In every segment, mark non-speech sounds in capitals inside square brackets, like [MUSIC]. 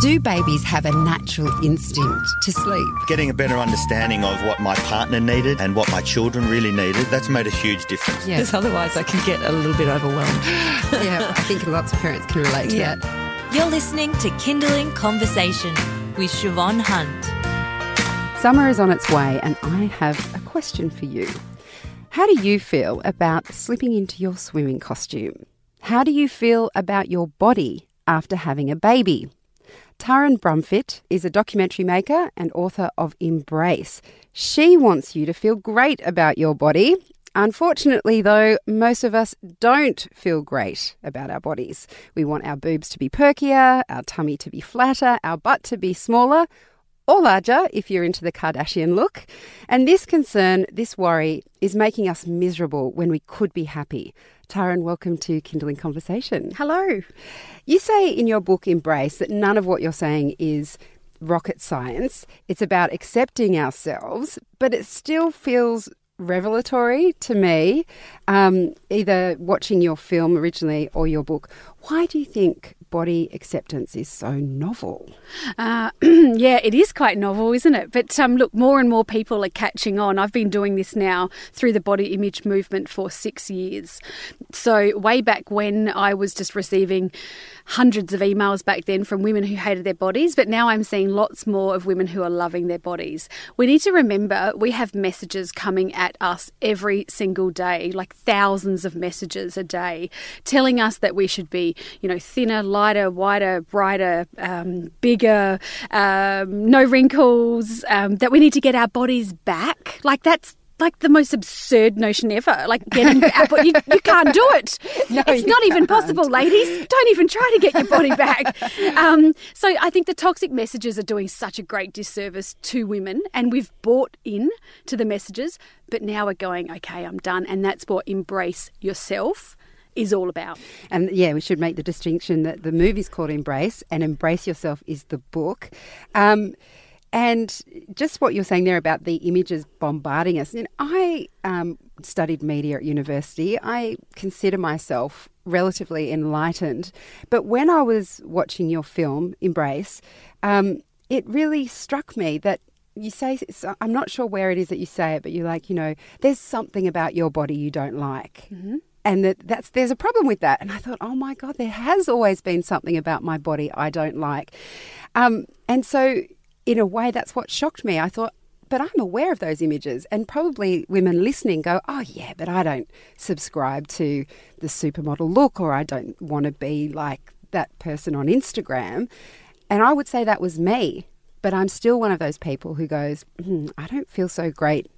Do babies have a natural instinct to sleep? Getting a better understanding of what my partner needed and what my children really needed, that's made a huge difference. Yeah. Because otherwise I can get a little bit overwhelmed. [LAUGHS] yeah, I think lots of parents can relate to yeah. that. You're listening to Kinderling Conversation with Shevonne Hunt. Summer is on its way, and I have a question for you. How do you feel about slipping into your swimming costume? How do you feel about your body after having a baby? Taryn Brumfitt is a documentary maker and author of Embrace. She wants you to feel great about your body. Unfortunately, though, most of us don't feel great about our bodies. We want our boobs to be perkier, our tummy to be flatter, our butt to be smaller, or larger if you're into the Kardashian look. And this concern, this worry, is making us miserable when we could be happy. Taryn, welcome to Kinderling Conversation. Hello. You say in your book Embrace that none of what you're saying is rocket science. It's about accepting ourselves, but it still feels revelatory to me, um, either watching your film originally or your book. Why do you think body acceptance is so novel. Uh, [CLEARS THROAT] yeah, it is quite novel, isn't it? But um, look, more and more people are catching on. I've been doing this now through the body image movement for six years. So, way back when I was just receiving hundreds of emails back then from women who hated their bodies, but now I'm seeing lots more of women who are loving their bodies. We need to remember we have messages coming at us every single day, like thousands of messages a day, telling us that we should be, you know, thinner, wider, brighter, um, bigger, um, no wrinkles, um, that we need to get our bodies back. Like that's like the most absurd notion ever. Like getting [LAUGHS] Apple, you, you can't do it. No, it's not even possible, ladies. Don't even try to get your body back. [LAUGHS] Um, so I think the toxic messages are doing such a great disservice to women, and we've bought in to the messages. But now we're going, okay, I'm done, and that's what embrace yourself is all about. And yeah, we should make the distinction that the movie's called Embrace, and Embrace Yourself is the book. Um, and just what you're saying there about the images bombarding us. You know, I um, studied media at university. I consider myself relatively enlightened. But when I was watching your film, Embrace, um, it really struck me that you say, I'm not sure where it is that you say it, but you're like, you know, there's something about your body you don't like. Mm-hmm and that that's there's a problem with that. And I thought, oh my god, there has always been something about my body I don't like, um, and so in a way, that's what shocked me. I thought, but I'm aware of those images, and probably women listening go, oh, yeah, but I don't subscribe to the supermodel look, or I don't want to be like that person on Instagram. And I would say that was me, but I'm still one of those people who goes, hmm, I don't feel so great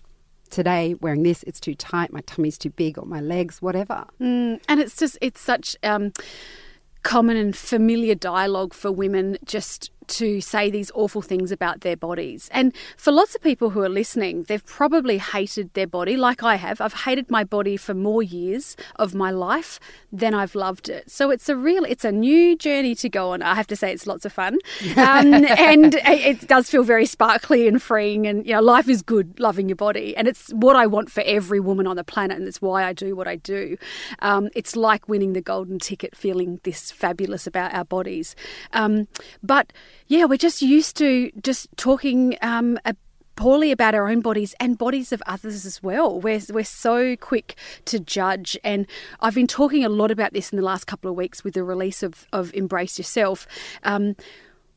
today wearing this, it's too tight, my tummy's too big, or my legs, whatever. Mm, and it's just, it's such. Um, common and familiar dialogue for women just to say these awful things about their bodies. And for lots of people who are listening, they've probably hated their body, like I have. I've hated my body for more years of my life than I've loved it. So it's a real, it's a new journey to go on. I have to say, it's lots of fun, [LAUGHS] um, and it does feel very sparkly and freeing. And you know, life is good, loving your body, and it's what I want for every woman on the planet, and it's why I do what I do. Um, it's like winning the golden ticket, feeling this fabulous about our bodies, um, but yeah, we're just used to just talking um, poorly about our own bodies and bodies of others as well. We're, we're so quick to judge. And I've been talking a lot about this in the last couple of weeks with the release of, of Embrace Yourself. Um,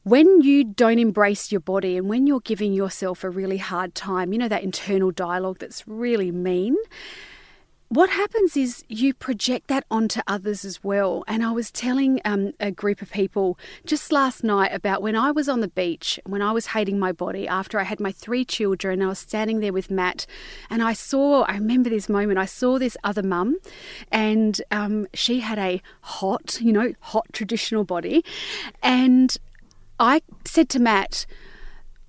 when you don't embrace your body and when you're giving yourself a really hard time, you know, that internal dialogue that's really mean what happens is you project that onto others as well. And I was telling um, a group of people just last night about when I was on the beach, when I was hating my body after I had my three children, I was standing there with Matt, and I saw, I remember this moment, I saw this other mum, and um, she had a hot, you know, hot traditional body. And I said to Matt,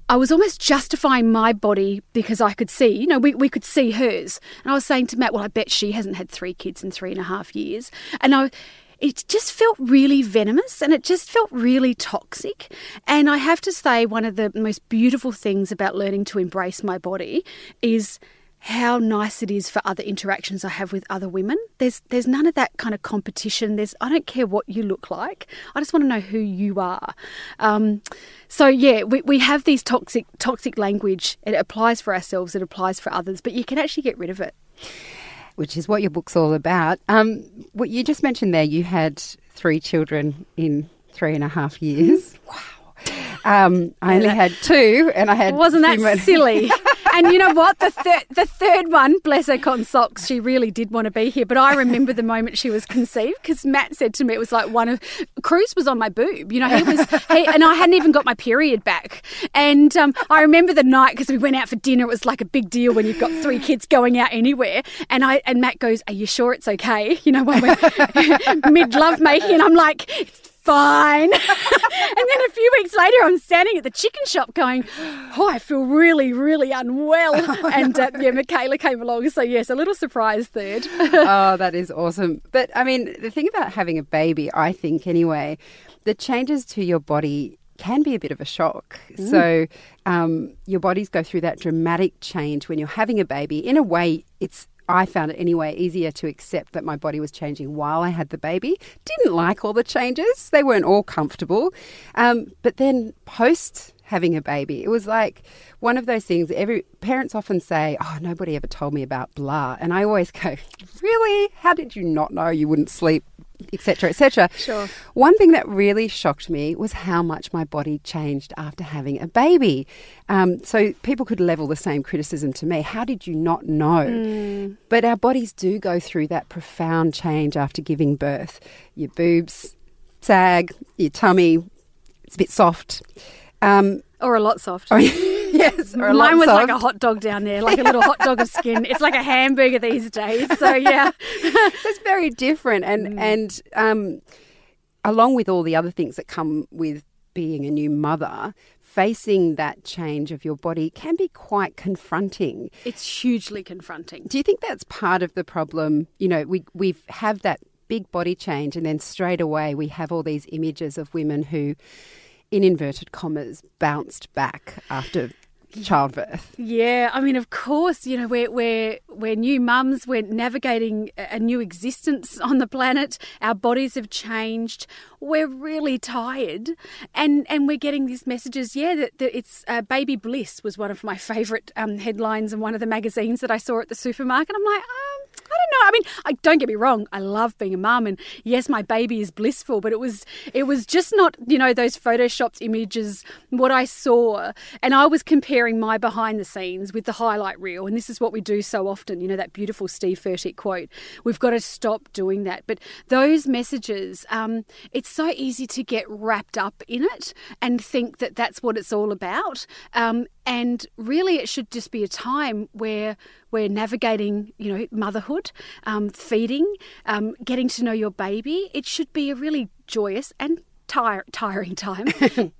I was almost justifying my body because I could see, you know, we, we could see hers. And I was saying to Matt, well, I bet she hasn't had three kids in three and a half years. And I, it just felt really venomous and it just felt really toxic. And I have to say, one of the most beautiful things about learning to embrace my body is how nice it is for other interactions I have with other women. There's there's none of that kind of competition. There's I don't care what you look like. I just want to know who you are. Um, so yeah, we, we have these toxic toxic language. It applies for ourselves. It applies for others. But you can actually get rid of it. Which is what your book's all about. Um, what you just mentioned there, you had three children in three and a half years. [LAUGHS] Wow. Um, I only had two, and I had Wasn't that silly? [LAUGHS] and you know what? The third, the third one, bless her cotton socks, she really did want to be here. But I remember the moment she was conceived because Matt said to me it was like one of Cruz was on my boob. You know, he was, he, and I hadn't even got my period back. And um, I remember the night because we went out for dinner. It was like a big deal when you've got three kids going out anywhere. And I and Matt goes, "Are you sure it's okay?" You know, when we're [LAUGHS] mid love making, and I'm like. "It's Fine. [LAUGHS] and then a few weeks later, I'm standing at the chicken shop going, Oh, I feel really, really unwell. [LAUGHS] and uh, yeah, Michaela came along. So, yes, a little surprise third. [LAUGHS] oh, that is awesome. But I mean, the thing about having a baby, I think anyway, the changes to your body can be a bit of a shock. So, um, your bodies go through that dramatic change when you're having a baby. In a way, it's I found it anyway easier to accept that my body was changing while I had the baby. Didn't like all the changes; they weren't all comfortable. Um, but then post having a baby, it was like one of those things. Every parents often say, "Oh, nobody ever told me about blah," and I always go, "Really? How did you not know you wouldn't sleep?" Etc etc Sure. one thing that really shocked me was how much my body changed after having a baby. Um, so people could level the same criticism to me. How did you not know? But our bodies do go through that profound change after giving birth. Your boobs sag your tummy it's a bit soft. Um, or a lot soft. [LAUGHS] yes or Mine was like a hot dog down there, like a [LAUGHS] little hot dog of skin. It's like a hamburger these days. So, [LAUGHS] yeah. so it's very different and and um, along with all the other things that come with being a new mother facing that change of your body can be quite confronting It's hugely confronting. do you think that's part of the problem you know we we have that big body change and then straight away we have all these images of women who in inverted commas bounced back after childbirth Yeah, I mean, of course, you know, we're we're we're new mums. We're navigating a new existence on the planet. Our bodies have changed. We're really tired, and and we're getting these messages. Yeah, that, that it's uh, baby bliss was one of my favourite um, headlines in one of the magazines that I saw at the supermarket. I'm like, don't know. I mean, I, don't get me wrong. I love being a mum, and yes, my baby is blissful. But it was it was just not you know those photoshopped images. What I saw, and I was comparing my behind the scenes with the highlight reel, and this is what we do so often. You know that beautiful Steve Furtick quote. We've got to stop doing that. But those messages, um, it's so easy to get wrapped up in it and think that that's what it's all about. Um, and really, it should just be a time where we're navigating, you know, motherhood, um, feeding, um, getting to know your baby. It should be a really joyous and tire- tiring [LAUGHS] time.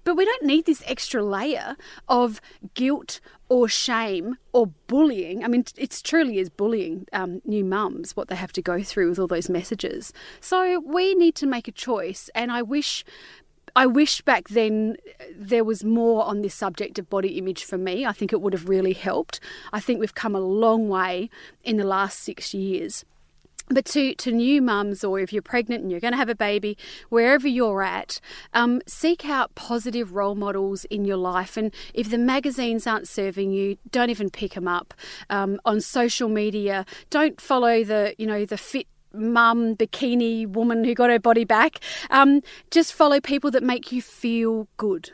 but we don't need this extra layer of guilt or shame or bullying. I mean, it's truly is bullying um, new mums what they have to go through with all those messages. So we need to make a choice, and I wish I wish back then there was more on this subject of body image for me. I think it would have really helped. I think we've come a long way in the last six years. But to, to new mums, or if you're pregnant and you're going to have a baby, wherever you're at, um, seek out positive role models in your life. And if the magazines aren't serving you, don't even pick them up. Um, on social media, don't follow the you know the fit mum bikini woman who got her body back. Um, just follow people that make you feel good.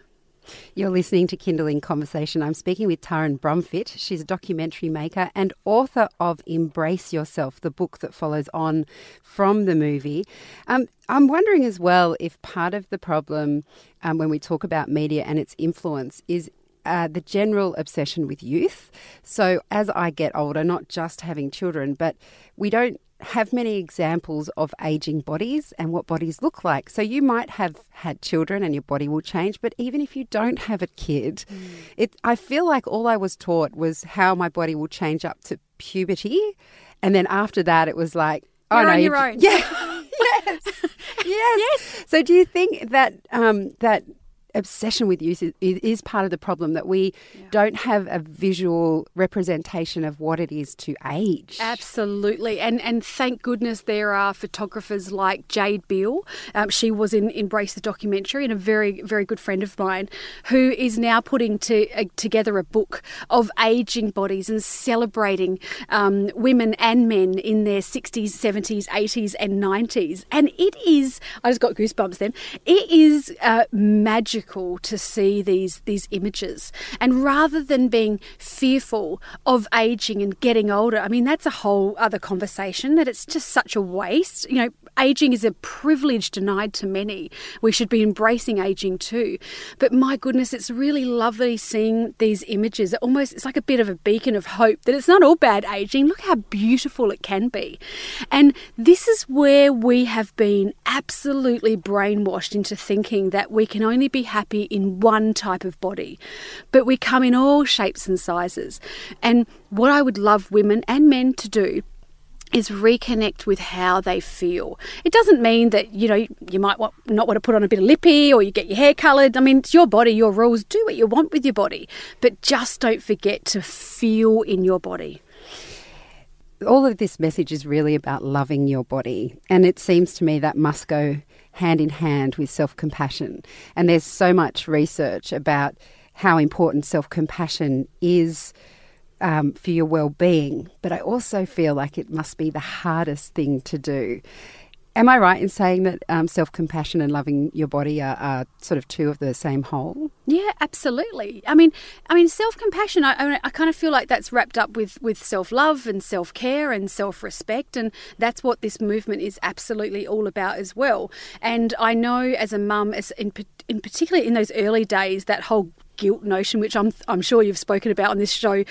You're listening to Kinderling Conversation. I'm speaking with Taryn Brumfitt. She's a documentary maker and author of Embrace Yourself, the book that follows on from the movie. Um, I'm wondering as well if part of the problem um, when we talk about media and its influence is uh, the general obsession with youth. So as I get older, not just having children, but we don't have many examples of aging bodies and what bodies look like. So you might have had children and your body will change, but even if you don't have a kid, Mm. it I feel like all I was taught was how my body will change up to puberty, and then after that it was like, oh You're no, your own. [LAUGHS] Yeah. [LAUGHS] yes. yes. So do you think that um, that obsession with youth is, is part of the problem that we don't have a visual representation of what it is to age. Absolutely, and and thank goodness there are photographers like Jade Beall. Um, she was in Embrace the documentary, and a very very good friend of mine, who is now putting to, uh, together a book of aging bodies and celebrating um, women and men in their sixties, seventies, eighties, and nineties. And it is, I just got goosebumps then. It is uh, magical to see these these images. And rather than being fearful of aging and getting older, I mean that's a whole other conversation that it's just such a waste. You know, aging is a privilege denied to many. We should be embracing aging too. But my goodness, it's really lovely seeing these images. It almost it's like a bit of a beacon of hope that it's not all bad aging. Look how beautiful it can be. And this is where we have been absolutely brainwashed into thinking that we can only be happy in one type of body. But we come in all shapes and sizes. And what I would love women and men to do is reconnect with how they feel. It doesn't mean that you know you might want, not want to put on a bit of lippy or you get your hair coloured. I mean, it's your body, your rules. Do what you want with your body, but just don't forget to feel in your body. All of this message is really about loving your body, and it seems to me that must go hand in hand with self compassion. And there's so much research about how important self compassion is um, for your well being, but I also feel like it must be the hardest thing to do. Am I right in saying that um, self compassion and loving your body are, are, sort of two of the same whole? Yeah, absolutely. I mean, I mean, self compassion. I, I kind of feel like that's wrapped up with with self love and self care and self respect, and that's what this movement is absolutely all about as well. And I know as a mum, as in in particular in those early days, that whole guilt notion, which I'm I'm sure you've spoken about on this show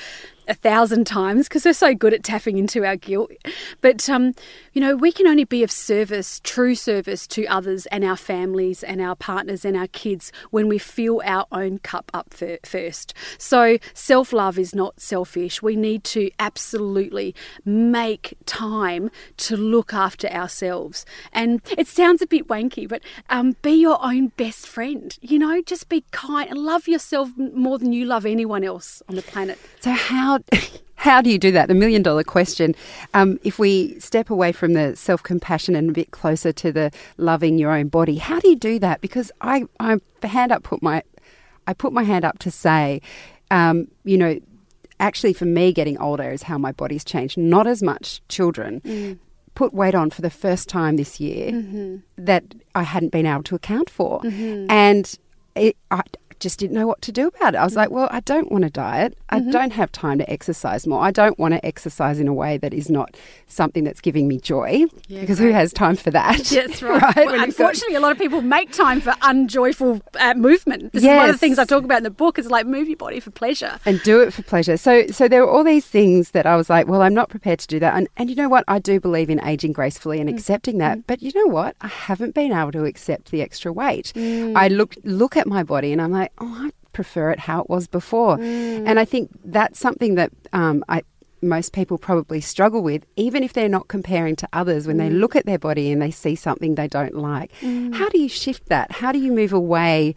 a thousand times because we're so good at tapping into our guilt. But, um, you know, we can only be of service, true service to others and our families and our partners and our kids when we fill our own cup up first. So, self love is not selfish. We need to absolutely make time to look after ourselves. And it sounds a bit wanky, but um, be your own best friend. You know, just be kind and love yourself more than you love anyone else on the planet. So, how [LAUGHS] how do you do that? The million dollar question. Um, if we step away from the self compassion and a bit closer to the loving your own body, how do you do that? Because I, I hand up put my, I put my hand up to say, um, you know, actually for me, getting older is how my body's changed. Not as much children. Mm. Put weight on for the first time this year mm-hmm. that I hadn't been able to account for, mm-hmm. and it, I, just didn't know what to do about it. I was like, well, I don't want to diet. I mm-hmm. don't have time to exercise more. I don't want to exercise in a way that is not something that's giving me joy. Yeah, because great. who has time for that? [LAUGHS] That's [LAUGHS] right. right? Well, unfortunately, got... a lot of people make time for unjoyful uh, movement. This yes. is one of the things I talk about in the book. Is like move your body for pleasure and do it for pleasure. So, so there were all these things that I was like, well, I'm not prepared to do that. And, and you know what? I do believe in aging gracefully and mm. accepting that. Mm. But you know what? I haven't been able to accept the extra weight. Mm. I look look at my body and I'm like, oh, I prefer it how it was before. Mm. And I think that's something that um, I, most people probably struggle with, even if they're not comparing to others, when mm. they look at their body and they see something they don't like. Mm. How do you shift that? How do you move away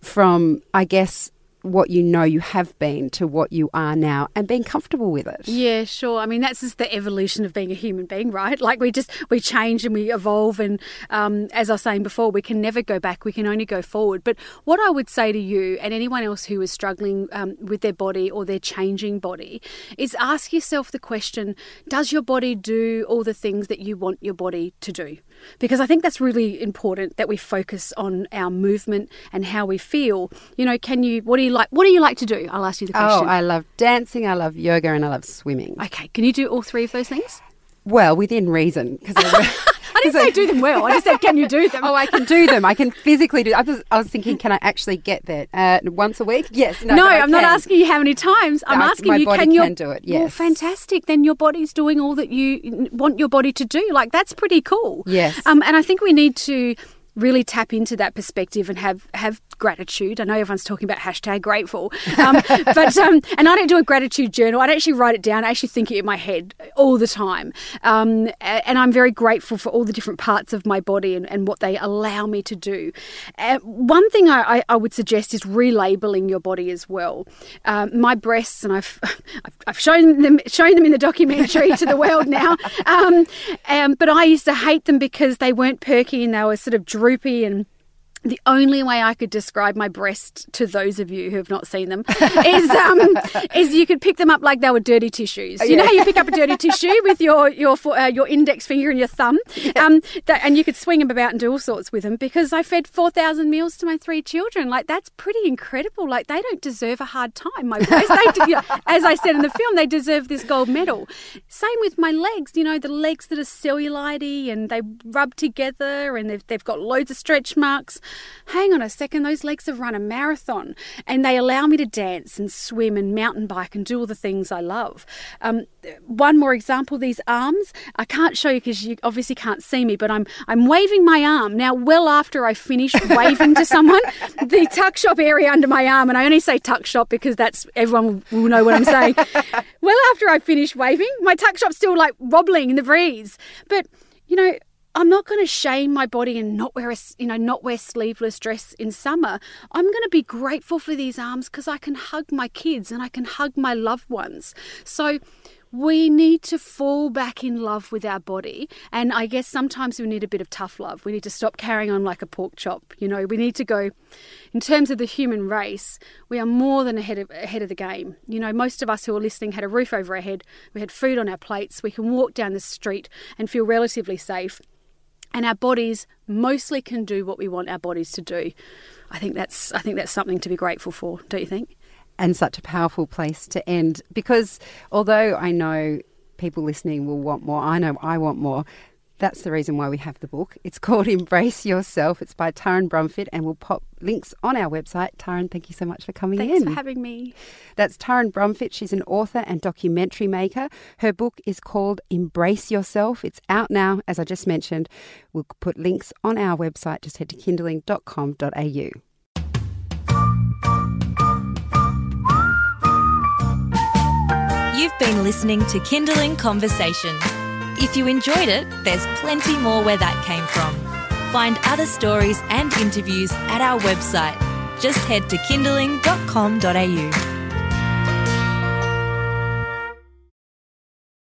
from, I guess, what you know you have been to what you are now and being comfortable with it. Yeah, sure. I mean, that's just the evolution of being a human being, right? [LAUGHS] Like we just, we change and we evolve. And um, as I was saying before, we can never go back. We can only go forward. But what I would say to you and anyone else who is struggling um, with their body or their changing body is ask yourself the question, does your body do all the things that you want your body to do? Because I think that's really important that we focus on our movement and how we feel. You know, can you, what do you like? What do you like to do? I'll ask you the oh, question. Oh, I love dancing, I love yoga, and I love swimming. Okay, can you do all three of those things? Well, within reason, because [LAUGHS] I didn't say do them well. I just said, can you do them? oh, I can do them. I can physically do. I was, I was thinking, can I actually get there uh, once a week? Yes. No, no I'm not asking you how many times. I'm asking my you, can you do it? Yes. Well, fantastic. Then your body's doing all that you want your body to do. Like that's pretty cool. Yes. Um, and I think we need to really tap into that perspective and have have gratitude. I know everyone's talking about hashtag grateful, um, [LAUGHS] but um, and I don't do a gratitude journal. I don't actually write it down. I actually think it in my head all the time, um, and I'm very grateful for all the different parts of my body and, and what they allow me to do. Uh, one thing I, I, I, would suggest is relabeling your body as well. Um, my breasts, and I've [LAUGHS] I've shown them shown them in the documentary to the world now, um, um, but I used to hate them because they weren't perky and they were sort of droopy and the only way I could describe my breast to those of you who have not seen them [LAUGHS] is um, is you could pick them up like they were dirty tissues. You yeah. know how you pick up a dirty tissue with your your uh, your index finger and your thumb, um, that, and you could swing them about and do all sorts with them. Because I fed four thousand meals to my three children. Like that's pretty incredible. Like they don't deserve a hard time. My breast, they, you know, as I said in the film, they deserve this gold medal. Same with my legs. You know the legs that are cellulitey and they rub together and they've they've got loads of stretch marks hang on a second, those legs have run a marathon and they allow me to dance and swim and mountain bike and do all the things I love. Um, one more example these arms I can't show you because you obviously can't see me, but I'm, I'm waving my arm. Now, well after I finish [LAUGHS] waving to someone, the tuck shop area under my arm, and I only say tuck shop because that's everyone will know what I'm saying. [LAUGHS] well after I finish waving, my tuck shop's still like wobbling in the breeze. But, you know, I'm not going to shame my body and not wear a, you know, not wear sleeveless dress in summer. I'm going to be grateful for these arms because I can hug my kids and I can hug my loved ones. So we need to fall back in love with our body. And I guess sometimes we need a bit of tough love. We need to stop carrying on like a pork chop. You know, we need to go, in terms of the human race, we are more than ahead of, ahead of the game. You know, most of us who are listening had a roof over our head, we had food on our plates, we can walk down the street and feel relatively safe and our bodies mostly can do what we want our bodies to do. I think that's I think that's something to be grateful for, don't you think? And such a powerful place to end because although I know people listening will want more, I know I want more. That's the reason why we have the book. It's [LAUGHS] called Embrace Yourself. It's by Taryn Brumfitt, and we'll pop links on our website. Taryn, thank you so much for coming Thanks in. Thanks for having me. That's Taryn Brumfitt. She's an author and documentary maker. Her book is called Embrace Yourself. It's out now, as I just mentioned. We'll put links on our website. Just head to kinderling.com.au. You've been listening to Kinderling Conversation. If you enjoyed it, there's plenty more where that came from. Find other stories and interviews at our website. Just head to kinderling.com.au.